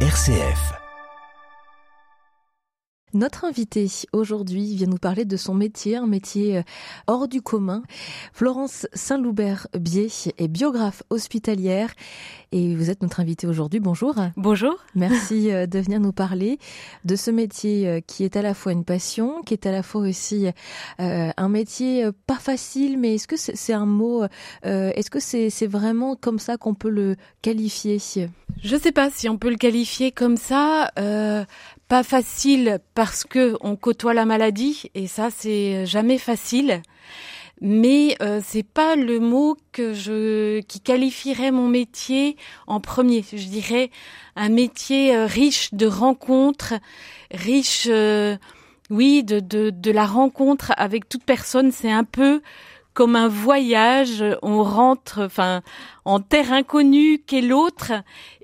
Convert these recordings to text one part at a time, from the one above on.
RCF. Notre invité aujourd'hui vient nous parler de son métier, un métier euh, hors du commun. Florence Saint-Loubert-Bier est biographe hospitalière et vous êtes notre invité aujourd'hui. Bonjour. Bonjour. Merci euh, de venir nous parler de ce métier euh, qui est à la fois une passion, qui est à la fois aussi un métier pas facile, mais est-ce que c'est un mot, est-ce que c'est vraiment comme ça qu'on peut le qualifier? Je ne sais pas si on peut le qualifier comme ça pas facile parce que on côtoie la maladie et ça c'est jamais facile. Mais euh, c'est pas le mot qui qualifierait mon métier en premier. Je dirais un métier euh, riche de rencontres, riche, euh, oui, de la rencontre avec toute personne. C'est un peu comme un voyage, on rentre enfin en terre inconnue qu'est l'autre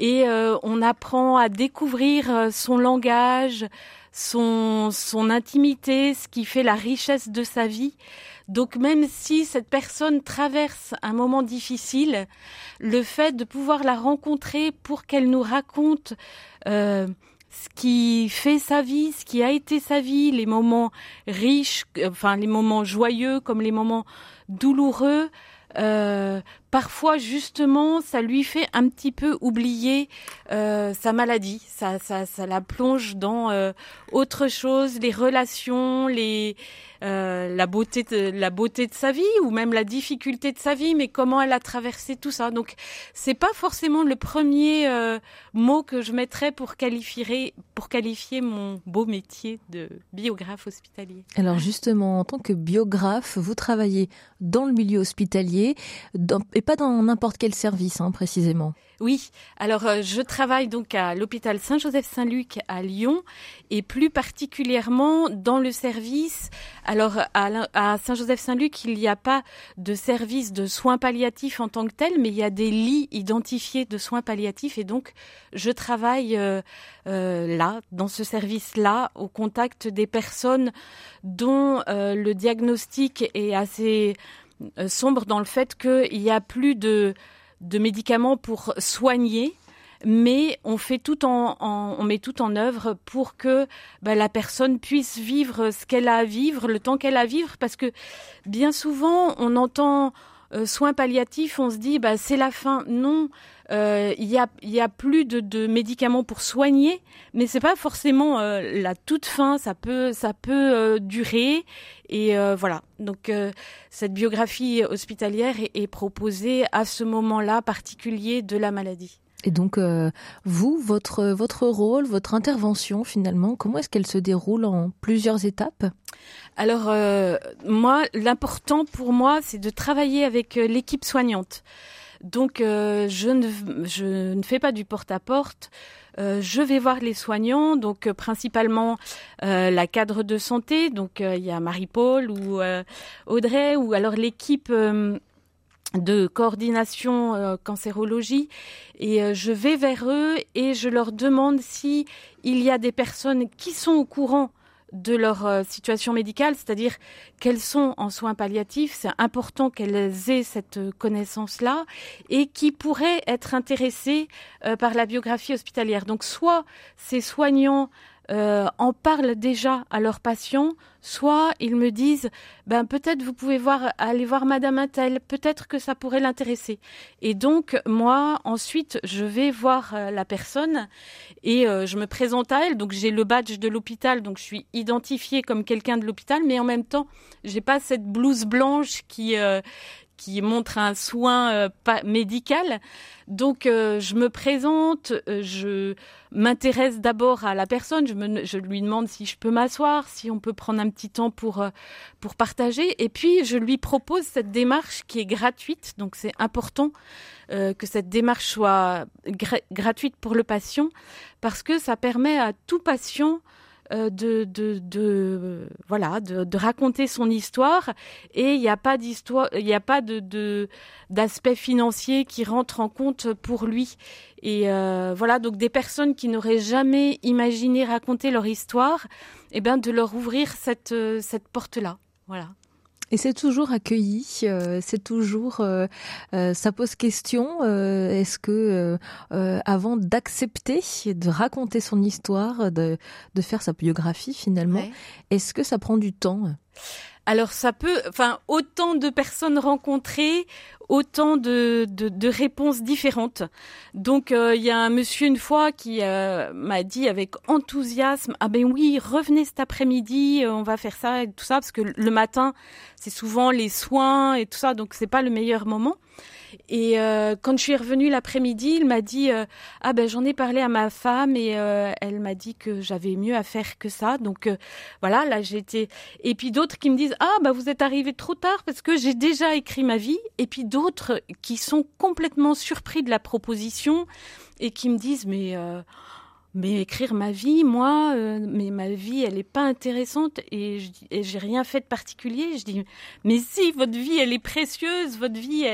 et euh, on apprend à découvrir euh, son langage, son son intimité, ce qui fait la richesse de sa vie. Donc même si cette personne traverse un moment difficile, le fait de pouvoir la rencontrer pour qu'elle nous raconte euh, ce qui fait sa vie, ce qui a été sa vie, les moments riches, enfin les moments joyeux comme les moments douloureux. Euh, parfois justement ça lui fait un petit peu oublier euh, sa maladie. Ça, ça, ça la plonge dans euh, autre chose les relations les euh, la beauté de la beauté de sa vie ou même la difficulté de sa vie mais comment elle a traversé tout ça. Donc c'est pas forcément le premier euh, mot que je mettrais pour qualifier pour qualifier mon beau métier de biographe hospitalier. Alors justement en tant que biographe vous travaillez dans le milieu hospitalier pas dans n'importe quel service hein, précisément oui, alors euh, je travaille donc à l'hôpital Saint-Joseph-Saint-Luc à Lyon et plus particulièrement dans le service. Alors à, Saint-Joseph-Saint-Luc, il n'y a pas de service de soins palliatifs en tant que tel, mais il y a des lits identifiés de soins palliatifs et donc je travaille euh, euh, là, dans ce service-là, au contact des personnes dont le diagnostic est assez sombre dans le fait qu'il n'y a plus de de médicaments pour soigner mais on fait tout en, on met tout en œuvre pour que bah, la personne puisse vivre ce qu'elle a à vivre, le temps qu'elle a à vivre, parce que bien souvent on entend euh, soins palliatifs, on se dit bah c'est la fin. Non, euh, il y a il y a plus de, de, médicaments pour soigner, mais c'est pas forcément euh, la toute fin. Ça peut ça peut durer et voilà. Donc cette biographie hospitalière est, est proposée à ce moment-là particulier de la maladie. Et donc, vous, votre, votre rôle, votre intervention, finalement, comment est-ce qu'elle se déroule en plusieurs étapes? Alors euh, moi, l'important pour moi, c'est de travailler avec euh, l'équipe soignante. Donc euh, je, ne, je ne fais pas du porte-à-porte. je vais voir les soignants, donc principalement la cadre de santé, donc il y a Marie-Paul ou Audrey, ou alors l'équipe de coordination cancérologie et je vais vers eux et je leur demande si il y a des personnes qui sont au courant de leur euh, situation médicale, c'est-à-dire qu'elles sont en soins palliatifs, c'est important qu'elles aient cette connaissance-là et qui pourraient être intéressées euh, par la biographie hospitalière. Donc soit ces soignants euh, en parlent déjà à leurs patients, soit ils me disent ben peut-être vous pouvez voir aller voir Madame Intel, peut-être que ça pourrait l'intéresser. Et donc moi ensuite je vais voir euh, la personne et euh, je me présente à elle. Donc j'ai le badge de l'hôpital, donc je suis identifiée comme quelqu'un de l'hôpital, mais en même temps j'ai pas cette blouse blanche qui qui montre un soin euh, médical. Donc euh, je me présente, euh, je m'intéresse d'abord à la personne, je, lui demande si je peux m'asseoir, si on peut prendre un petit temps pour pour partager, et puis je lui propose cette démarche qui est gratuite. Donc c'est important que cette démarche soit gratuite pour le patient parce que ça permet à tout patient de, de, de, voilà de, raconter son histoire. Et il n'y a pas d'histoire il n'y a pas de d'aspect financier qui rentre en compte pour lui. Et euh, voilà donc des personnes qui n'auraient jamais imaginé raconter leur histoire et eh ben de leur ouvrir cette cette porte là voilà Et c'est toujours accueilli, euh, c'est toujours, euh, euh, ça pose question. Est-ce que avant d'accepter de raconter son histoire, de, de faire sa biographie finalement, est-ce que ça prend du temps? Alors ça peut, enfin autant de personnes rencontrées, autant de, de, réponses différentes. Donc euh, il y a un monsieur une fois qui euh, m'a dit avec enthousiasme ah ben oui revenez cet après-midi euh, on va faire ça et tout ça parce que le matin c'est souvent les soins et tout ça donc c'est pas le meilleur moment. Et euh, quand je suis revenue l'après-midi, il m'a dit euh, ah ben j'en ai parlé à ma femme et euh, elle m'a dit que j'avais mieux à faire que ça. Donc voilà, là j'étais. Et puis d'autres qui me disent ah ben vous êtes arrivé trop tard parce que j'ai déjà écrit ma vie. Et puis d'autres qui sont complètement surpris de la proposition et qui me disent mais mais écrire ma vie, moi, euh, mais ma vie, elle n'est pas intéressante et, j'ai rien fait de particulier. Je dis, mais si, votre vie, elle est précieuse, votre vie,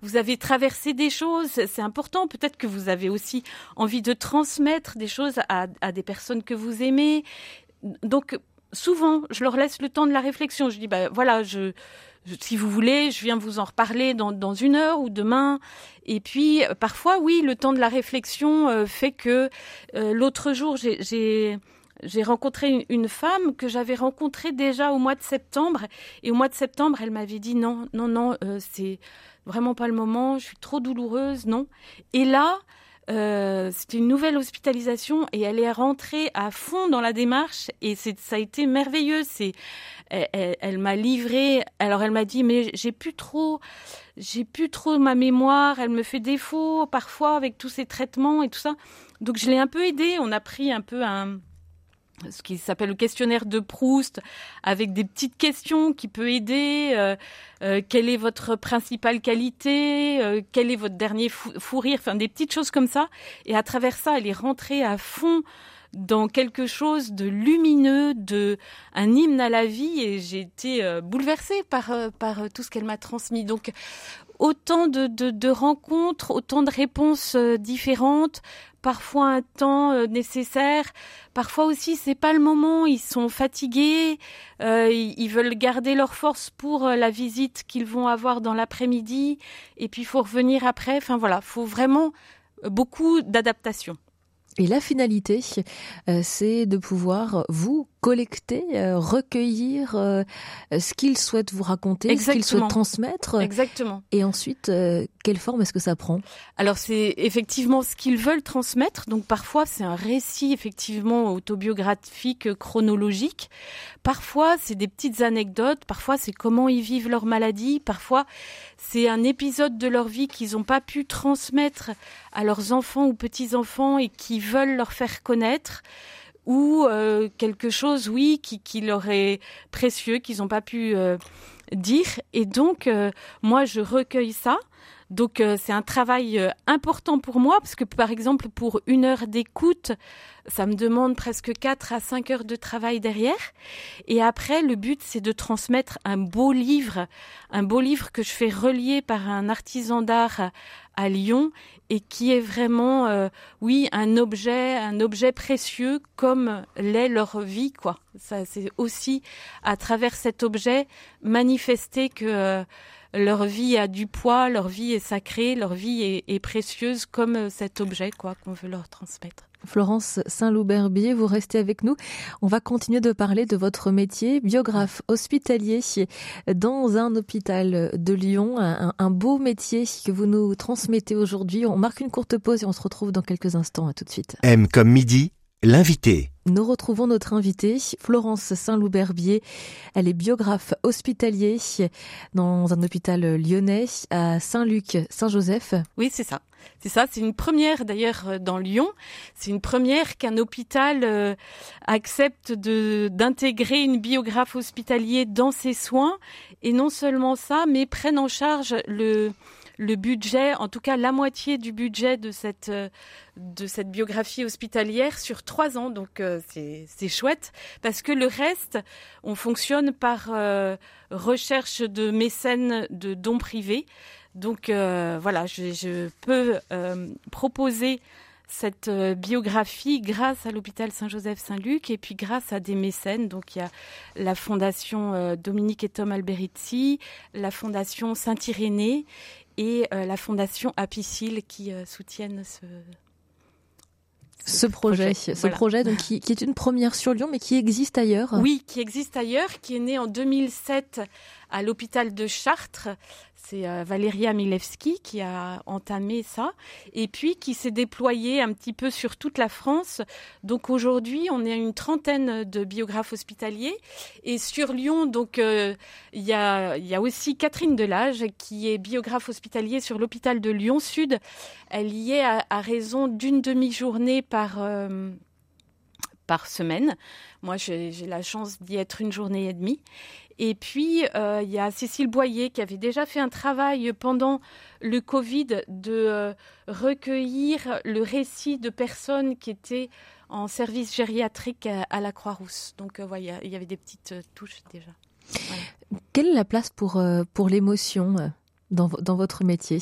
vous avez traversé des choses, c'est important. Peut-être que vous avez aussi envie de transmettre des choses à, des personnes que vous aimez. Donc, souvent, je leur laisse le temps de la réflexion. Je dis, bah voilà, je, si vous voulez, je viens vous en reparler dans, dans une heure ou demain. Et puis, euh, parfois, oui, le temps de la réflexion euh, fait que euh, l'autre jour, j'ai j'ai rencontré une, femme que j'avais rencontrée déjà au mois de septembre. Et au mois de septembre, elle m'avait dit non, non, non, c'est vraiment pas le moment, je suis trop douloureuse, non. Et là, euh, c'était une nouvelle hospitalisation et elle est rentrée à fond dans la démarche et ça a été merveilleux. C'est elle, m'a livré. Alors elle m'a dit mais j'ai plus trop j'ai plus trop ma mémoire. Elle me fait défaut parfois avec tous ces traitements et tout ça. Donc je l'ai un peu aidée. On a pris un peu un ce qui s'appelle le questionnaire de Proust, avec des petites questions qui peut aider. Euh, euh, quelle est votre principale qualité euh, Quel est votre dernier fou, rire Enfin, des petites choses comme ça. Et à travers ça, elle est rentrée à fond dans quelque chose de lumineux, de un hymne à la vie. Et j'ai été bouleversée par par tout ce qu'elle m'a transmis. Donc autant de, de, de, rencontres, autant de réponses différentes, parfois un temps euh, nécessaire. Parfois aussi, c'est pas le moment. Ils sont fatigués. Euh, ils veulent garder leur force pour euh, la visite qu'ils vont avoir dans l'après-midi. Et puis, il faut revenir après. Enfin voilà, faut vraiment beaucoup d'adaptation. Et la finalité, c'est de pouvoir vous collecter, euh, recueillir euh, ce qu'ils souhaitent vous raconter, ce qu'ils souhaitent transmettre. Exactement. Et ensuite, euh, quelle forme est-ce que ça prend? Alors c'est effectivement ce qu'ils veulent transmettre. Donc parfois c'est un récit effectivement autobiographique, chronologique. Parfois c'est des petites anecdotes. Parfois c'est comment ils vivent leur maladie. Parfois c'est un épisode de leur vie qu'ils n'ont pas pu transmettre à leurs enfants ou petits-enfants et qui veulent leur faire connaître ou euh, quelque chose, oui, qui, qui leur est précieux, qu'ils n'ont pas pu euh, dire. Et donc, euh, moi, je recueille ça. Donc euh, c'est un travail euh, important pour moi parce que par exemple pour une heure d'écoute, ça me demande presque 4 à 5 heures de travail derrière. Et après, le but c'est de transmettre un beau livre, un beau livre que je fais relier par un artisan d'art à Lyon et qui est vraiment, euh, oui, un objet, un objet précieux comme l'est leur vie, quoi. Ça, c'est aussi à travers cet objet manifester que leur vie a du poids, leur vie est sacrée, leur vie est, précieuse comme euh, cet objet quoi qu'on veut leur transmettre. Florence Saint-Loup-Berbier, vous restez avec nous. On va continuer de parler de votre métier, biographe hospitalier dans un hôpital de Lyon. Un, un beau métier que vous nous transmettez aujourd'hui. On marque une courte pause et on se retrouve dans quelques instants. À tout de suite. M comme midi, l'invité. Nous retrouvons notre invitée, Florence Saint-Loup-Berbier. Elle est biographe hospitalier dans un hôpital lyonnais à Saint-Luc, Saint-Joseph. Oui, c'est ça. C'est ça, c'est une première d'ailleurs euh, dans Lyon. C'est une première qu'un hôpital euh, accepte de d'intégrer une biographe hospitalier dans ses soins et non seulement ça, mais prenne en charge le le budget, en tout cas la moitié du budget de cette euh, de cette biographie hospitalière sur trois ans. Donc euh, c'est chouette parce que le reste, on fonctionne par euh, recherche de mécènes de dons privés. Donc voilà, je, peux proposer cette biographie grâce à l'hôpital Saint-Joseph-Saint-Luc et puis grâce à des mécènes. Donc il y a la fondation Dominique et Tom Alberici, la fondation Saint-Irénée et la fondation Apicile qui soutiennent ce, ce projet, ce projet donc, qui, qui, est une première sur Lyon, mais qui existe ailleurs. Oui, qui existe ailleurs, qui est né en 2007 à l'hôpital de Chartres. C'est euh, Valéria Milewski qui a entamé ça et puis qui s'est déployé un petit peu sur toute la France. Donc aujourd'hui, on est à une trentaine de biographes hospitaliers et sur Lyon, donc euh, il y, a, aussi Catherine Delage qui est biographe hospitalier sur l'hôpital de Lyon Sud. Elle y est à, raison d'une demi-journée par euh, par semaine. Moi, j'ai la chance d'y être une journée et demie. Et puis, euh, il y a Cécile Boyer qui avait déjà fait un travail pendant le Covid de euh, recueillir le récit de personnes qui étaient en service gériatrique à, la Croix-Rousse. Donc, euh, voilà, il y avait des petites touches déjà. Quelle est la place pour, pour l'émotion dans, dans votre métier?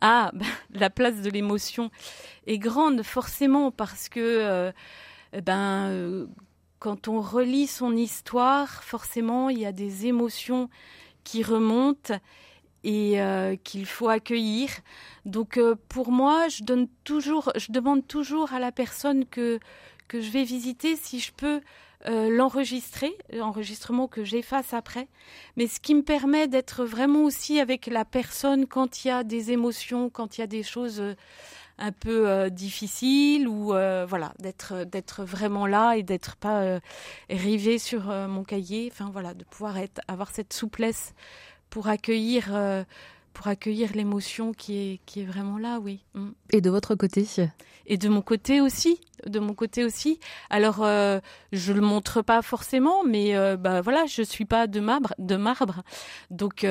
Ah, ben, la place de l'émotion est grande, forcément, parce que ben quand on relit son histoire, forcément, il y a des émotions qui remontent et euh, qu'il faut accueillir. Donc euh, pour moi, je donne toujours, je demande toujours à la personne que que je vais visiter si je peux euh, l'enregistrer, l'enregistrement que j'efface après, mais ce qui me permet d'être vraiment aussi avec la personne quand il y a des émotions, quand il y a des choses un peu euh, difficile ou euh, voilà d'être d'être vraiment là et d'être pas euh, rivé sur mon cahier. Enfin voilà de pouvoir être avoir cette souplesse pour accueillir pour accueillir l'émotion qui est qui est vraiment là oui. Mm. et de votre côté et de mon côté aussi de mon côté aussi. Alors je le montre pas forcément mais bah voilà je suis pas de marbre de marbre. Donc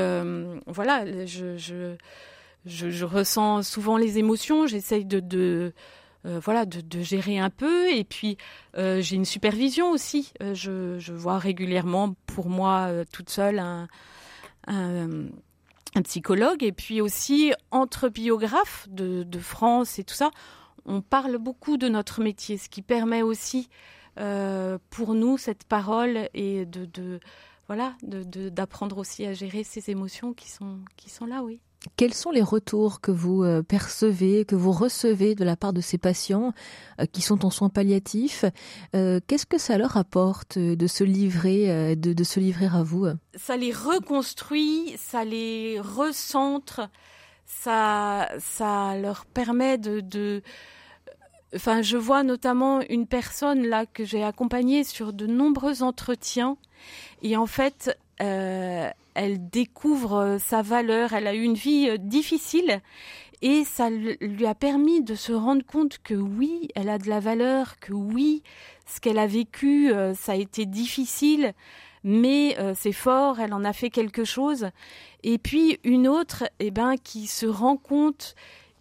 voilà je, je je, ressens souvent les émotions, j'essaye de, euh, voilà, de, gérer un peu. Et puis, euh, j'ai une supervision aussi. Euh, je, vois régulièrement, pour moi, toute seule, un, psychologue. Et puis aussi, entre biographes de, de, France et tout ça, on parle beaucoup de notre métier, ce qui permet aussi pour nous cette parole et de, de voilà, d'apprendre aussi à gérer ces émotions qui sont, qui sont là, oui. Quels sont les retours que vous euh, percevez, que vous recevez de la part de ces patients euh, qui sont en soins palliatifs euh, Qu'est-ce que ça leur apporte de se livrer, de, se livrer à vous? Ça les reconstruit, ça les recentre, ça, ça leur permet de, Enfin, je vois notamment une personne là que j'ai accompagnée sur de nombreux entretiens, et en fait, elle découvre euh, sa valeur, elle a eu une vie euh, difficile et ça lui a permis de se rendre compte que oui, elle a de la valeur, que oui, ce qu'elle a vécu, ça a été difficile, mais c'est fort, elle en a fait quelque chose. Et puis une autre, eh ben, qui se rend compte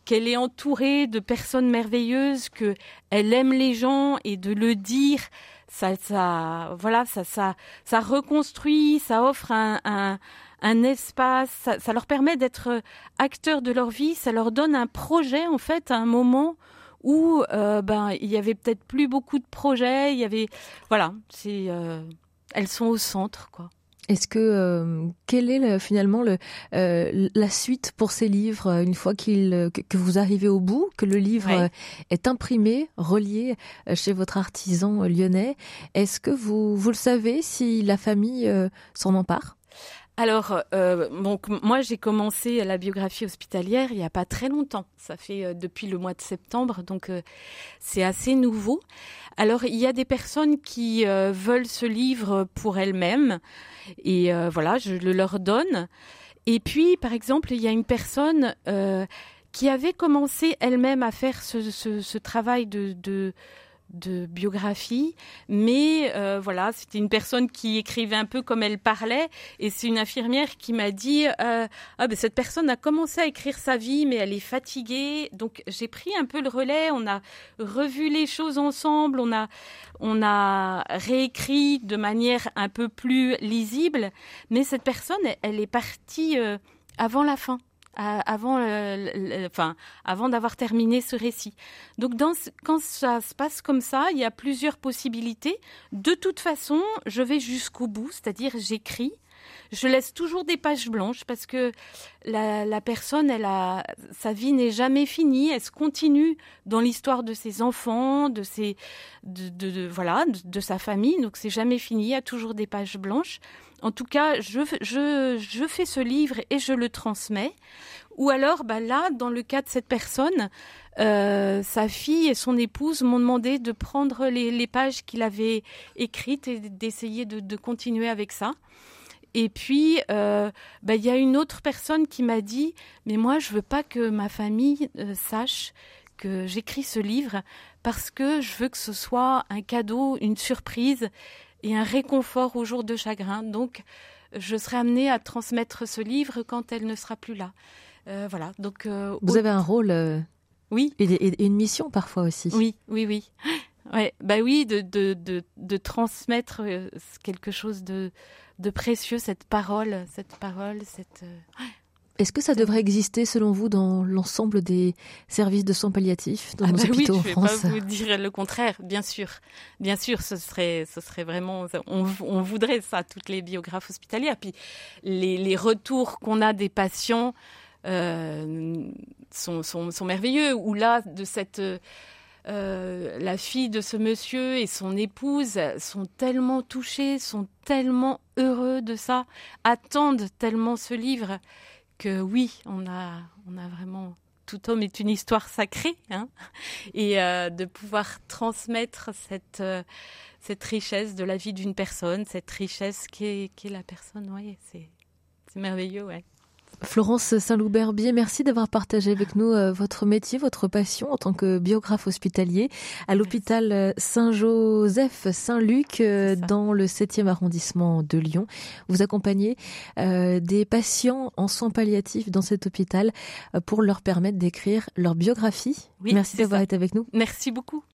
qu'elle est entourée de personnes merveilleuses, que elle aime les gens et de le dire, ça, ça, voilà, ça, ça, ça reconstruit, ça offre un, un, un espace, ça, ça, leur permet d'être acteurs de leur vie, ça leur donne un projet en fait, à un moment où euh, ben il y avait peut-être plus beaucoup de projets, il y avait, voilà, c'est, euh, elles sont au centre quoi. Est-ce que euh, quelle est finalement le, euh, la suite pour ces livres une fois qu'il que, vous arrivez au bout, que le livre est imprimé, relié chez votre artisan lyonnais? Est-ce que vous vous le savez si la famille euh, s'en empare? Alors, donc moi j'ai commencé la biographie hospitalière il n'y a pas très longtemps. Ça fait depuis le mois de septembre, donc c'est assez nouveau. Alors il y a des personnes qui veulent ce livre pour elles-mêmes. Et euh, voilà, je le leur donne. Et puis, par exemple, il y a une personne euh, qui avait commencé elle-même à faire ce, ce, ce travail de, de de biographie, mais euh, voilà, c'était une personne qui écrivait un peu comme elle parlait, et c'est une infirmière qui m'a dit euh, ah ben cette personne a commencé à écrire sa vie, mais elle est fatiguée, donc j'ai pris un peu le relais, on a revu les choses ensemble, on a on a réécrit de manière un peu plus lisible, mais cette personne, elle, est partie euh, avant la fin. Avant, enfin, avant d'avoir terminé ce récit. Donc, quand ça se passe comme ça, il y a plusieurs possibilités. De toute façon, je vais jusqu'au bout, c'est-à-dire j'écris. Je laisse toujours des pages blanches parce que la, personne, elle a, sa vie n'est jamais finie. Elle se continue dans l'histoire de ses enfants, de ses, de, voilà, de, sa famille. Donc c'est jamais fini. Il y a toujours des pages blanches. En tout cas, je, je, je fais ce livre et je le transmets. Ou alors, bah là, dans le cas de cette personne, euh, sa fille et son épouse m'ont demandé de prendre les, pages qu'il avait écrites et d'essayer de, de, continuer avec ça. Et puis, euh, bah, il y a une autre personne qui m'a dit, mais moi, je veux pas que ma famille euh, sache que j'écris ce livre parce que je veux que ce soit un cadeau, une surprise et un réconfort au jour de chagrin. Donc, je serai amenée à transmettre ce livre quand elle ne sera plus là. Euh, voilà. Donc, vous avez un rôle. Oui. Et, une mission parfois aussi. Oui, oui, oui. Ouais, bah oui, de, de, de, de transmettre quelque chose de, de précieux cette parole, cette parole, cette. Euh, Est-ce que ça devrait exister selon vous dans l'ensemble des services de soins palliatifs dans ah nos bah hôpitaux oui, en je France vais pas vous dire le contraire, bien sûr, bien sûr, ce serait, ce serait vraiment, on, on voudrait ça, toutes les biographes hospitalières, puis les, les retours qu'on a des patients euh, sont, sont, sont, merveilleux. Ou là, de cette euh, la fille de ce monsieur et son épouse sont tellement touchés, sont tellement heureux de ça, attendent tellement ce livre que oui, on a, on a vraiment tout homme est une histoire sacrée, hein et euh, de pouvoir transmettre cette euh, cette richesse de la vie d'une personne, cette richesse qui est, qui est la personne, c'est c'est merveilleux, ouais. Florence Saint-Loup-Berbier, merci d'avoir partagé avec nous euh, votre métier, votre passion en tant que biographe hospitalier à l'hôpital euh, Saint-Joseph Saint-Luc euh, dans le 7e arrondissement de Lyon. Vous accompagnez des patients en soins palliatifs dans cet hôpital pour leur permettre d'écrire leur biographie. merci d'avoir été avec nous. Merci beaucoup.